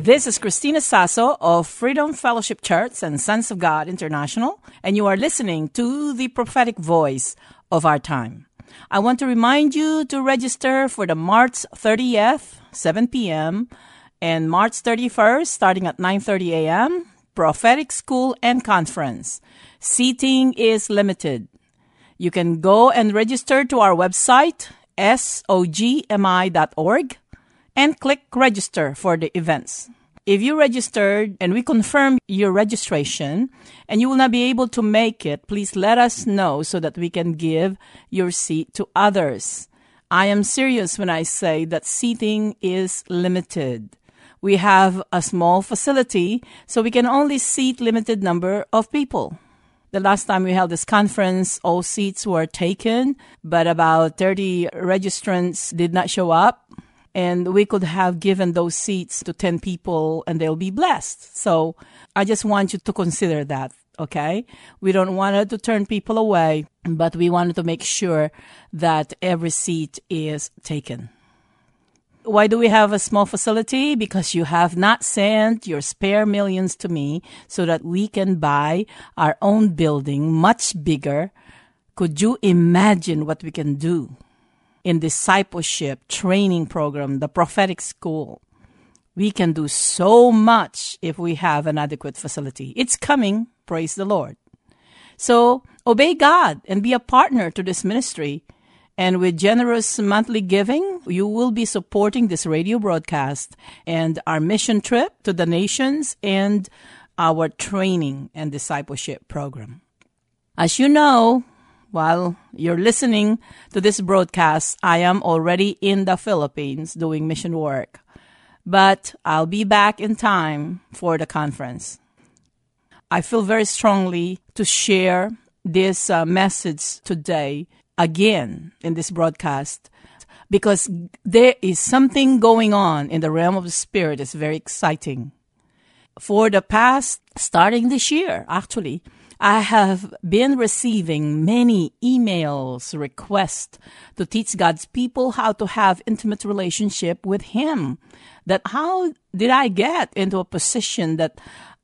This is Christina Sasso of Freedom Fellowship Church and Sons of God International, and you are listening to the prophetic voice of our time. I want to remind you to register for the March 30th, 7 p.m., and March 31st, starting at 9:30 a.m., prophetic school and conference. Seating is limited. You can go and register to our website, sogmi.org, and click register for the events. If you registered and we confirm your registration and you will not be able to make it, please let us know so that we can give your seat to others. I am serious when I say that seating is limited. We have a small facility, so we can only seat limited number of people. The last time we held this conference, all seats were taken, but about 30 registrants did not show up. And we could have given those seats to 10 people and they'll be blessed. So I just want you to consider that. Okay. We don't want to turn people away, but we wanted to make sure that every seat is taken. Why do we have a small facility? Because you have not sent your spare millions to me so that we can buy our own building much bigger. Could you imagine what we can do in discipleship training program, the prophetic school? We can do so much if we have an adequate facility. It's coming. Praise the Lord. So obey God and be a partner to this ministry. And with generous monthly giving, you will be supporting this radio broadcast and our mission trip to the nations and our training and discipleship program. As you know, while you're listening to this broadcast, I am already in the Philippines doing mission work. But I'll be back in time for the conference. I feel very strongly to share this uh, message today again in this broadcast because there is something going on in the realm of the spirit that's very exciting. For the past, starting this year, actually, I have been receiving many emails, requests to teach God's people how to have intimate relationship with Him. That how did I get into a position that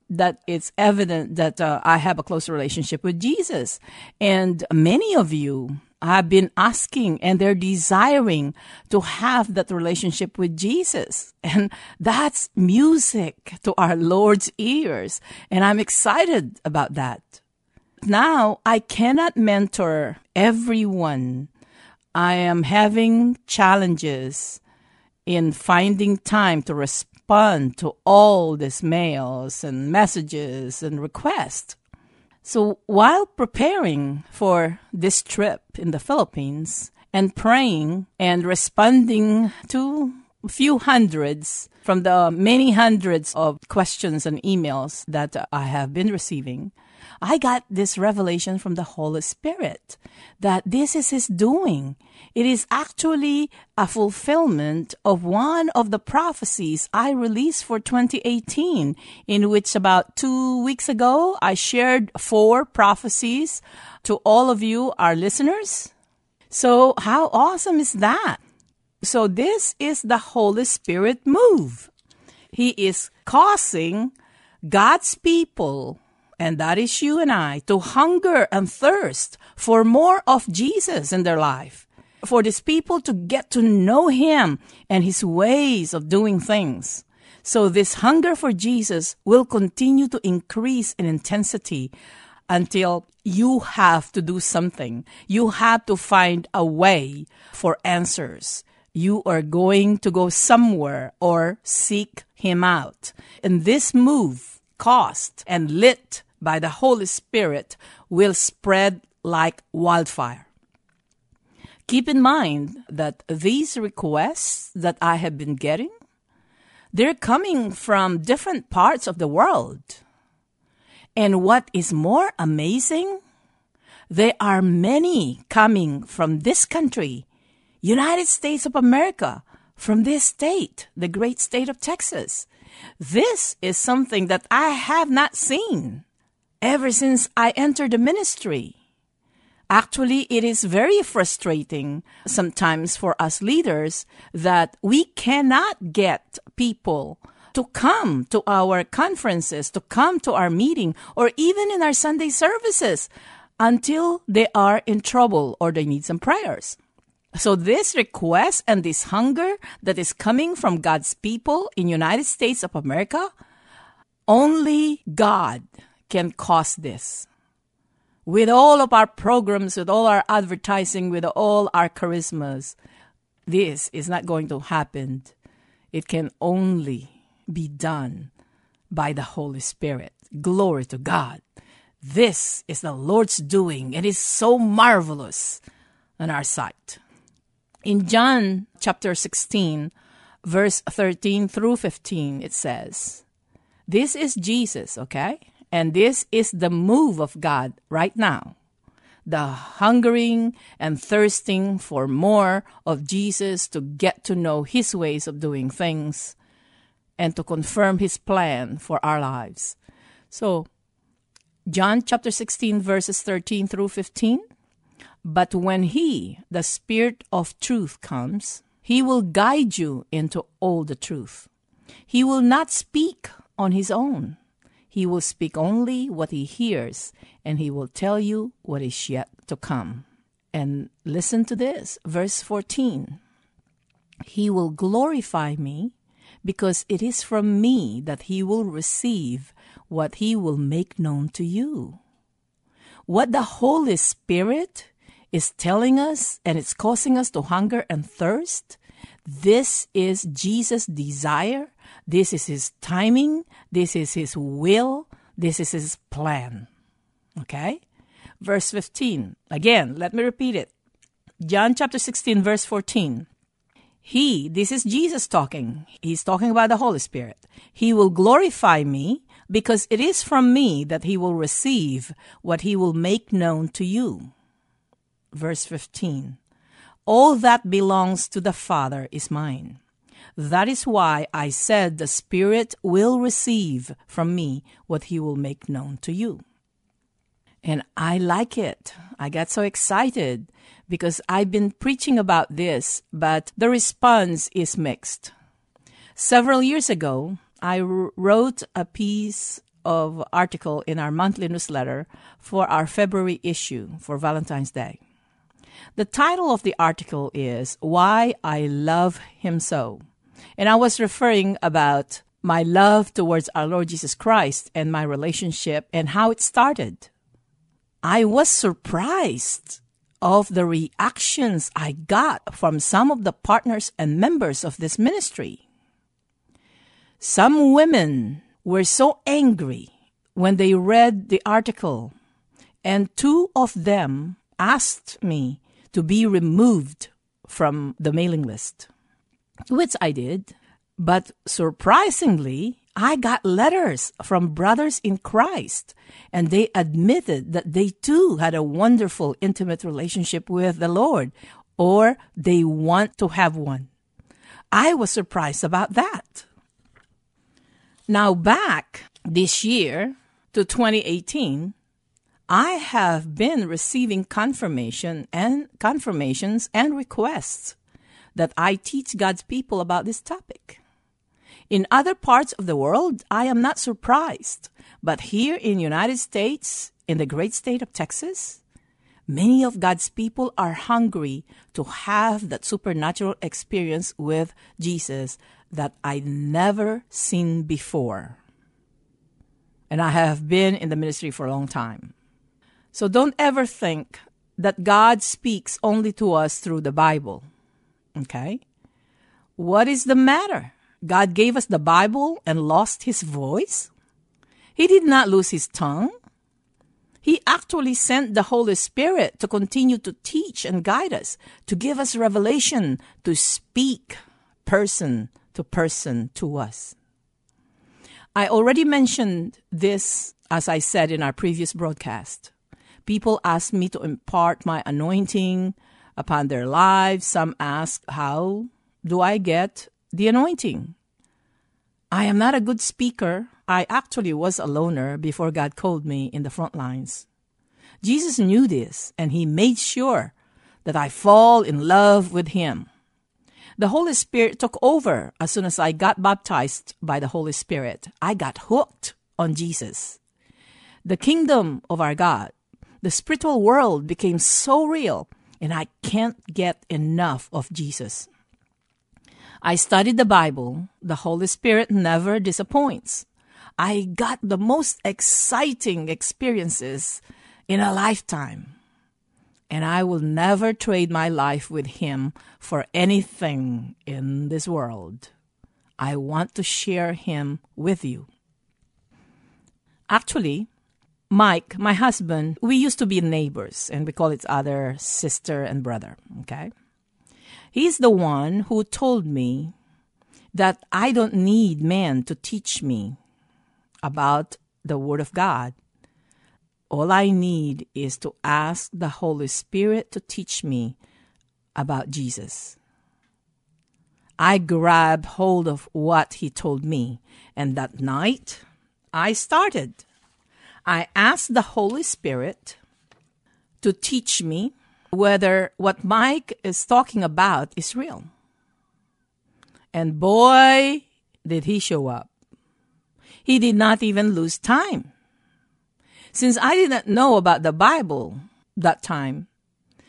that it's evident that uh, I have a close relationship with Jesus. And many of you have been asking and they're desiring to have that relationship with Jesus. And that's music to our Lord's ears. And I'm excited about that. Now I cannot mentor everyone. I am having challenges in finding time to respond to all these mails and messages and requests. So while preparing for this trip in the Philippines and praying and responding to a few hundreds from the many hundreds of questions and emails that I have been receiving, I got this revelation from the Holy Spirit that this is His doing. It is actually a fulfillment of one of the prophecies I released for 2018, in which about two weeks ago I shared four prophecies to all of you, our listeners. So, how awesome is that? So, this is the Holy Spirit move. He is causing God's people and that is you and I, to hunger and thirst for more of Jesus in their life, for these people to get to know Him and His ways of doing things. So this hunger for Jesus will continue to increase in intensity until you have to do something. You have to find a way for answers. You are going to go somewhere or seek Him out. And this move, caused and lit by the Holy Spirit, will spread like wildfire. Keep in mind that these requests that I have been getting, they're coming from different parts of the world. And what is more amazing, there are many coming from this country, United States of America, from this state, the great state of Texas. This is something that I have not seen ever since I entered the ministry. Actually, it is very frustrating sometimes for us leaders that we cannot get people to come to our conferences, to come to our meeting, or even in our Sunday services until they are in trouble or they need some prayers. So this request and this hunger that is coming from God's people in United States of America, only God can cause this with all of our programs, with all our advertising, with all our charismas, this is not going to happen. It can only be done by the Holy Spirit. Glory to God. This is the Lord's doing. It is so marvelous in our sight. In John chapter 16, verse 13 through 15, it says, This is Jesus, okay? And this is the move of God right now. The hungering and thirsting for more of Jesus to get to know his ways of doing things and to confirm his plan for our lives. So, John chapter 16, verses 13 through 15. But when he, the Spirit of truth, comes, he will guide you into all the truth. He will not speak on his own he will speak only what he hears, and he will tell you what is yet to come. And listen to this, verse 14. He will glorify me because it is from me that he will receive what he will make known to you. What the Holy Spirit is telling us and it's causing us to hunger and thirst, this is Jesus' desire this is His timing. This is His will. This is His plan. Okay? Verse 15. Again, let me repeat it. John chapter 16, verse 14. He, this is Jesus talking. He's talking about the Holy Spirit. He will glorify me because it is from me that he will receive what he will make known to you. Verse 15. All that belongs to the Father is mine. That is why I said the Spirit will receive from me what he will make known to you. And I like it. I got so excited because I've been preaching about this, but the response is mixed. Several years ago, I wrote a piece of article in our monthly newsletter for our February issue for Valentine's Day. The title of the article is Why I Love Him So. And I was referring about my love towards our Lord Jesus Christ and my relationship and how it started. I was surprised of the reactions I got from some of the partners and members of this ministry. Some women were so angry when they read the article, and two of them asked me to be removed from the mailing list which I did. But surprisingly, I got letters from brothers in Christ, and they admitted that they too had a wonderful, intimate relationship with the Lord, or they want to have one. I was surprised about that. Now, back this year to 2018, I have been receiving confirmation and confirmations and requests that I teach God's people about this topic. In other parts of the world, I am not surprised, but here in United States, in the great state of Texas, many of God's people are hungry to have that supernatural experience with Jesus that I never seen before. And I have been in the ministry for a long time. So don't ever think that God speaks only to us through the Bible. Okay? What is the matter? God gave us the Bible and lost his voice? He did not lose his tongue. He actually sent the Holy Spirit to continue to teach and guide us, to give us revelation, to speak person to person to us. I already mentioned this, as I said in our previous broadcast. People ask me to impart my anointing upon their lives. Some ask, How do I get the anointing? I am not a good speaker. I actually was a loner before God called me in the front lines. Jesus knew this, and He made sure that I fall in love with Him. The Holy Spirit took over as soon as I got baptized by the Holy Spirit. I got hooked on Jesus. The kingdom of our God the spiritual world became so real, and I can't get enough of Jesus. I studied the Bible. The Holy Spirit never disappoints. I got the most exciting experiences in a lifetime. And I will never trade my life with Him for anything in this world. I want to share Him with you. Actually, Mike, my husband, we used to be neighbors and we call each other sister and brother, okay? He's the one who told me that I don't need men to teach me about the Word of God. All I need is to ask the Holy Spirit to teach me about Jesus. I grabbed hold of what he told me, and that night I started. I asked the Holy Spirit to teach me whether what Mike is talking about is real. And boy, did he show up. He did not even lose time. Since I didn't know about the Bible that time,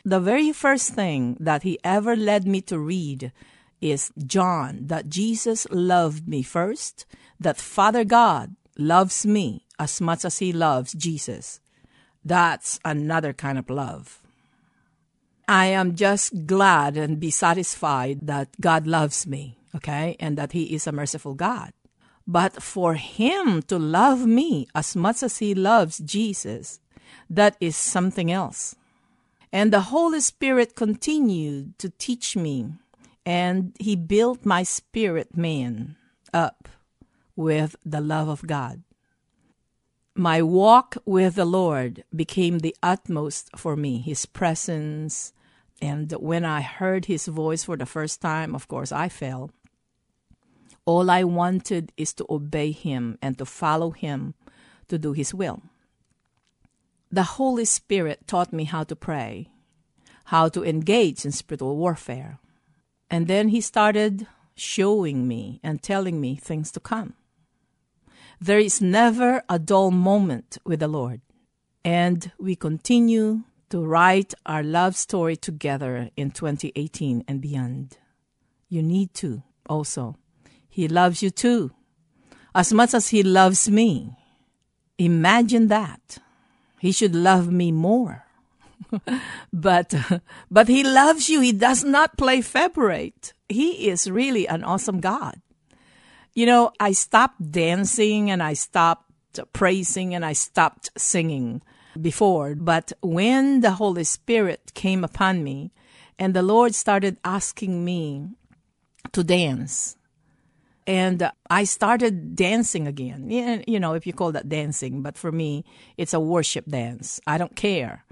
the very first thing that he ever led me to read is John, that Jesus loved me first, that Father God loves me as much as he loves Jesus. That's another kind of love. I am just glad and be satisfied that God loves me, okay, and that he is a merciful God. But for him to love me as much as he loves Jesus, that is something else. And the Holy Spirit continued to teach me, and he built my spirit man up with the love of God. My walk with the Lord became the utmost for me, His presence. And when I heard His voice for the first time, of course, I fell. All I wanted is to obey Him and to follow Him to do His will. The Holy Spirit taught me how to pray, how to engage in spiritual warfare. And then He started showing me and telling me things to come. There is never a dull moment with the Lord. And we continue to write our love story together in 2018 and beyond. You need to also. He loves you too, as much as He loves me. Imagine that. He should love me more. but but he loves you. He does not play favorite. He is really an awesome God. You know, I stopped dancing and I stopped praising and I stopped singing before. But when the Holy Spirit came upon me and the Lord started asking me to dance, and I started dancing again. You know, if you call that dancing, but for me, it's a worship dance. I don't care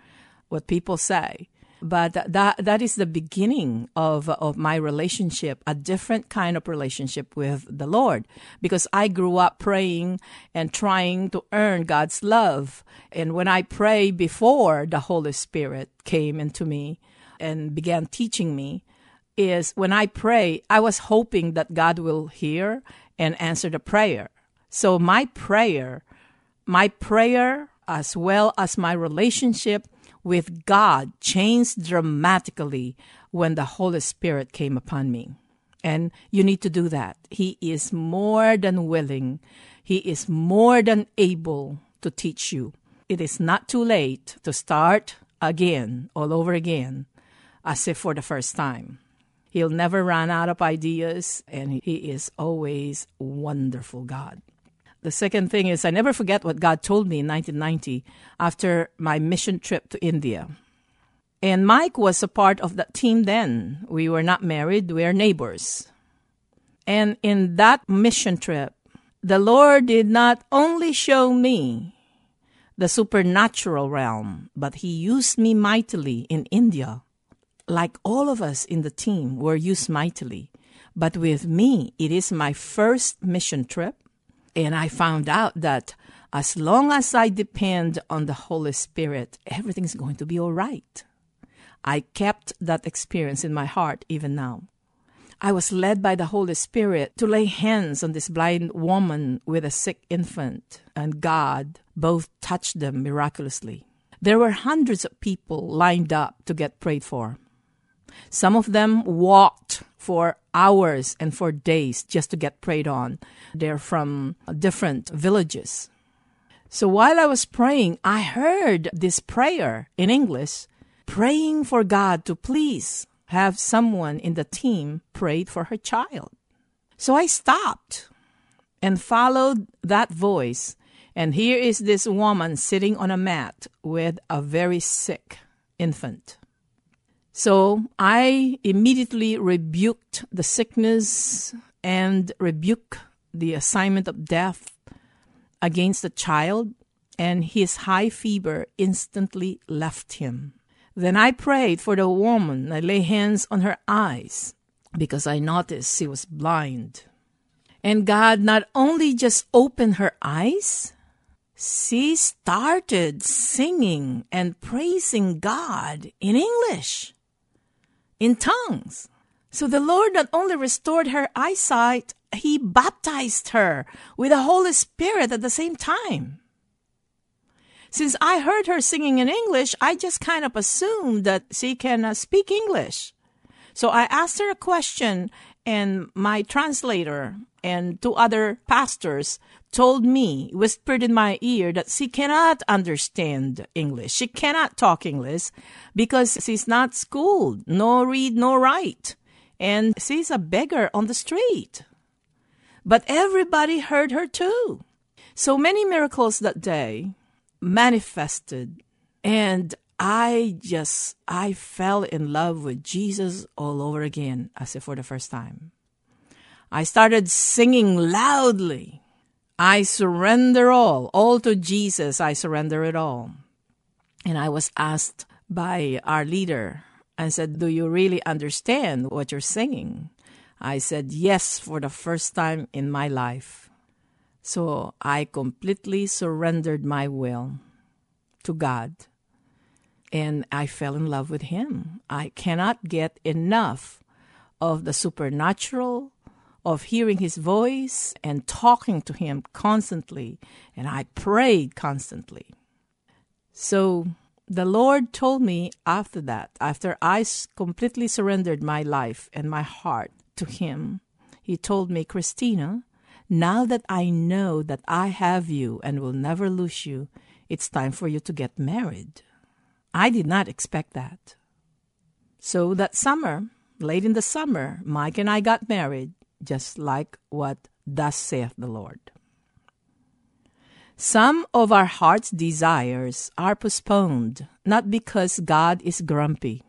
what people say but that that is the beginning of of my relationship a different kind of relationship with the lord. Because i grew up praying and trying to earn god's love. And when i pray before the holy spirit came into me and began teaching me is when i pray i was hoping that god will hear and answer the prayer. So my prayer my prayer as well as my relationship with God changed dramatically when the Holy Spirit came upon me. And you need to do that. He is more than willing, He is more than able to teach you. it is not too late to start again, all over again, as if for the first time. He'll never run out of ideas, and He is always wonderful God. The second thing is, I never forget what God told me in 1990 after my mission trip to India. And Mike was a part of that team then. We were not married, we are neighbors. And in that mission trip, the Lord did not only show me the supernatural realm, but He used me mightily in India. Like all of us in the team were used mightily. But with me, it is my first mission trip. And I found out that as long as I depend on the Holy Spirit, everything's going to be all right. I kept that experience in my heart even now. I was led by the Holy Spirit to lay hands on this blind woman with a sick infant, and God both touched them miraculously. There were hundreds of people lined up to get prayed for. Some of them walked for hours and for days just to get prayed on. They're from different villages. So while I was praying, I heard this prayer in English, praying for God to please have someone in the team prayed for her child. So I stopped and followed that voice. And here is this woman sitting on a mat with a very sick infant. So I immediately rebuked the sickness and rebuked the assignment of death against the child, and his high fever instantly left him. Then I prayed for the woman. I lay hands on her eyes because I noticed she was blind. And God not only just opened her eyes, she started singing and praising God in English in tongues. So the Lord not only restored her eyesight, He baptized her with the Holy Spirit at the same time. Since I heard her singing in English, I just kind of assumed that she can uh, speak English. So I asked her a question, and my translator and two other pastors told me, whispered in my ear, that she cannot understand English. She cannot talk English because she's not schooled, nor read nor write. And she's a beggar on the street. But everybody heard her too. So many miracles that day manifested. And I just, I fell in love with Jesus all over again, as if for the first time. I started singing loudly I surrender all, all to Jesus, I surrender it all. And I was asked by our leader and said, Do you really understand what you're singing? I said, Yes, for the first time in my life. So I completely surrendered my will to God and I fell in love with Him. I cannot get enough of the supernatural of hearing his voice and talking to him constantly, and I prayed constantly. So the Lord told me after that, after I completely surrendered my life and my heart to Him, He told me, Christina, now that I know that I have you and will never lose you, it's time for you to get married. I did not expect that. So that summer, late in the summer, Mike and I got married just like what thus saith the Lord. Some of our heart's desires are postponed, not because God is grumpy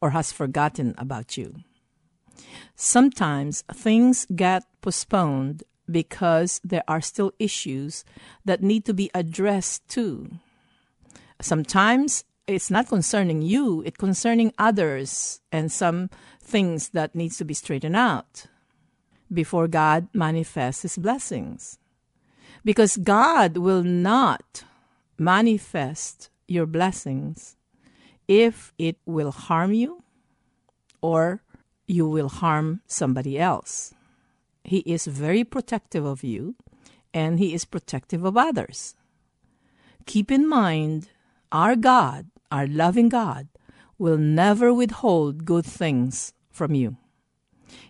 or has forgotten about you. Sometimes things get postponed because there are still issues that need to be addressed too. Sometimes it's not concerning you, it's concerning others and some things that needs to be straightened out before God manifests his blessings. Because God will not manifest your blessings if it will harm you or you will harm somebody else. He is very protective of you and he is protective of others. Keep in mind, our God, our loving God, will never withhold good things from you.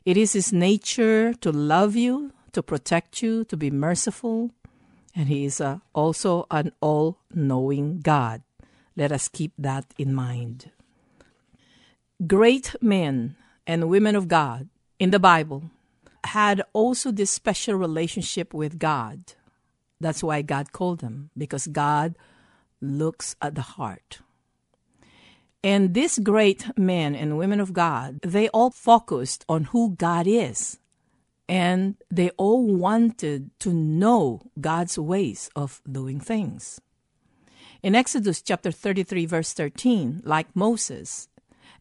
It is His nature to love you, to protect you, to be merciful, And He is uh, also an all knowing God. Let us keep that in mind. Great men and women of God in the Bible had also this special relationship with God. That's why God called them, because God looks at the heart. And these great men and women of God, they all focused on who God is. And they all wanted to know God's ways of doing things. In Exodus chapter 33, verse 13, like Moses,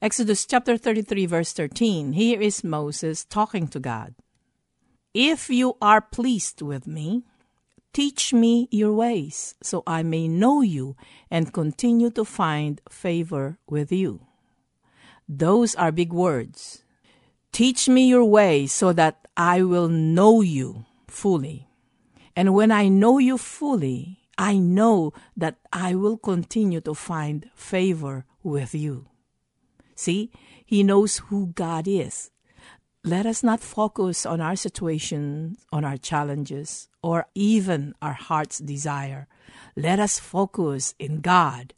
Exodus chapter 33, verse 13, here is Moses talking to God. If you are pleased with me, teach me your ways, so I may know you and continue to find favor with you. Those are big words. Teach me your ways so that I will know you fully. And when I know you fully, I know that I will continue to find favor with you. See, he knows who God is. Let us not focus on our situation, on our challenges, or even our heart's desire. Let us focus in God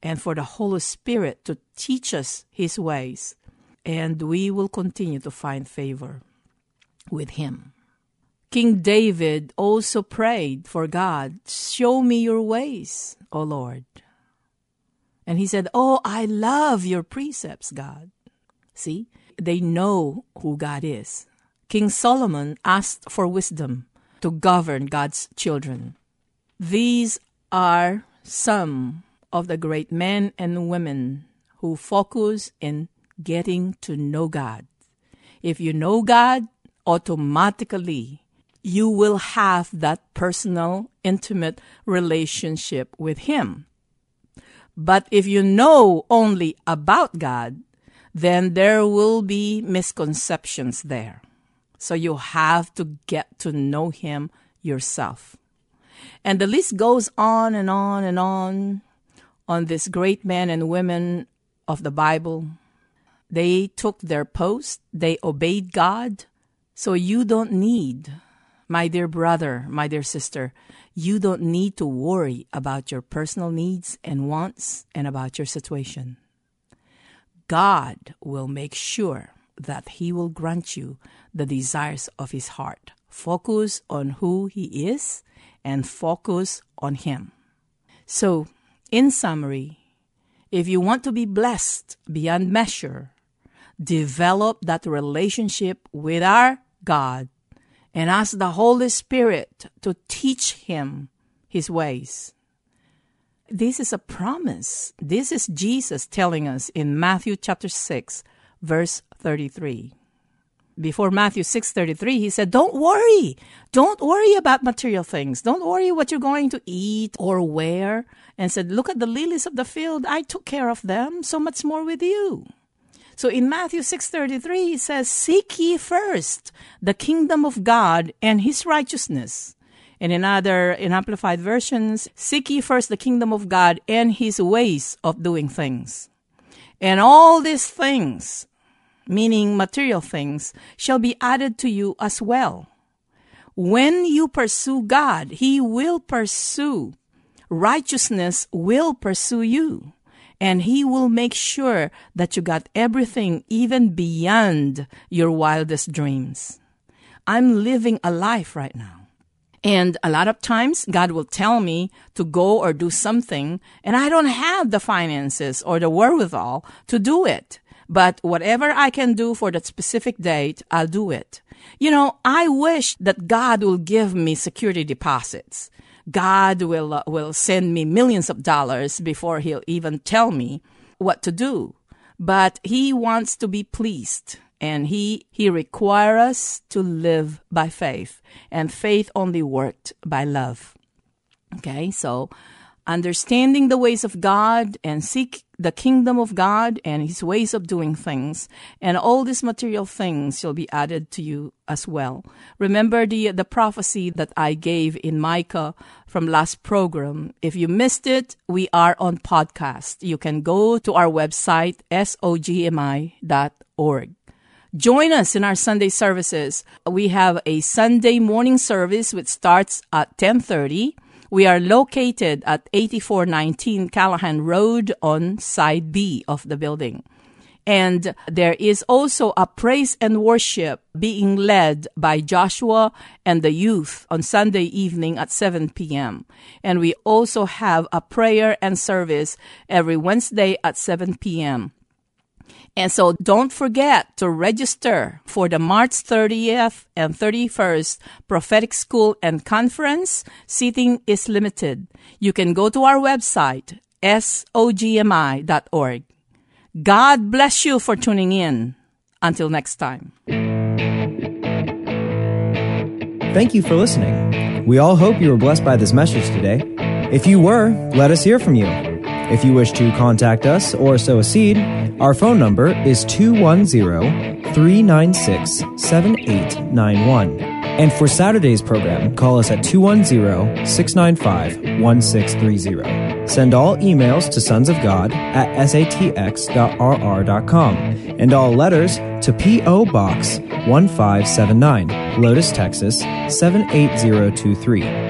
and for the Holy Spirit to teach us His ways, and we will continue to find favor with Him. King David also prayed for God, Show me your ways, O Lord. And he said, Oh, I love your precepts, God. See, they know who God is. King Solomon asked for wisdom to govern God's children. These are some of the great men and women who focus in getting to know God. If you know God, automatically you will have that personal, intimate relationship with Him. But if you know only about God, then there will be misconceptions there. So you have to get to know Him yourself. And the list goes on and on and on on these great men and women of the Bible. They took their post, they obeyed God. So you don't need, my dear brother, my dear sister, you don't need to worry about your personal needs and wants and about your situation. God will make sure that He will grant you the desires of His heart. Focus on who He is and focus on Him. So, in summary, if you want to be blessed beyond measure, develop that relationship with our God and ask the Holy Spirit to teach him his ways. This is a promise. This is Jesus telling us in Matthew chapter 6, verse 33. Before Matthew 6:33, he said, "Don't worry. Don't worry about material things. Don't worry what you're going to eat or wear." And said, "Look at the lilies of the field. I took care of them. So much more with you." So in Matthew 6:33 he says, "Seek ye first the kingdom of God and his righteousness." And in other in amplified versions, "Seek ye first the kingdom of God and his ways of doing things." And all these things, meaning material things, shall be added to you as well. When you pursue God, he will pursue. Righteousness will pursue you and He will make sure that you got everything even beyond your wildest dreams. I'm living a life right now. And a lot of times God will tell me to go or do something and I don't have the finances or the wherewithal to do it. But whatever I can do for that specific date, I'll do it. You know, I wish that God will give me security deposits. God will uh, will send me millions of dollars before he'll even tell me what to do. But he wants to be pleased and he he require us to live by faith and faith only worked by love. Okay? So understanding the ways of God and seek the kingdom of God and his ways of doing things, and all these material things shall be added to you as well. Remember the, the prophecy that I gave in Micah from last program. If you missed it, we are on podcast. You can go to our website, sogmi.org. Join us in our Sunday services. We have a Sunday morning service which starts at 1030. We are located at 8419 Callahan Road on side B of the building. And there is also a praise and worship being led by Joshua and the youth on Sunday evening at 7 p.m. And we also have a prayer and service every Wednesday at 7 p.m. And so don't forget to register for the March 30th and 31st Prophetic School and Conference. Seating is limited. You can go to our website, sogmi.org. God bless you for tuning in. Until next time. Thank you for listening. We all hope you were blessed by this message today. If you were, let us hear from you. If you wish to contact us or sow a seed, our phone number is 210 396 7891. And for Saturday's program, call us at 210 695 1630. Send all emails to sons of God at satx.rr.com and all letters to P.O. Box 1579, Helotes, Texas 78023.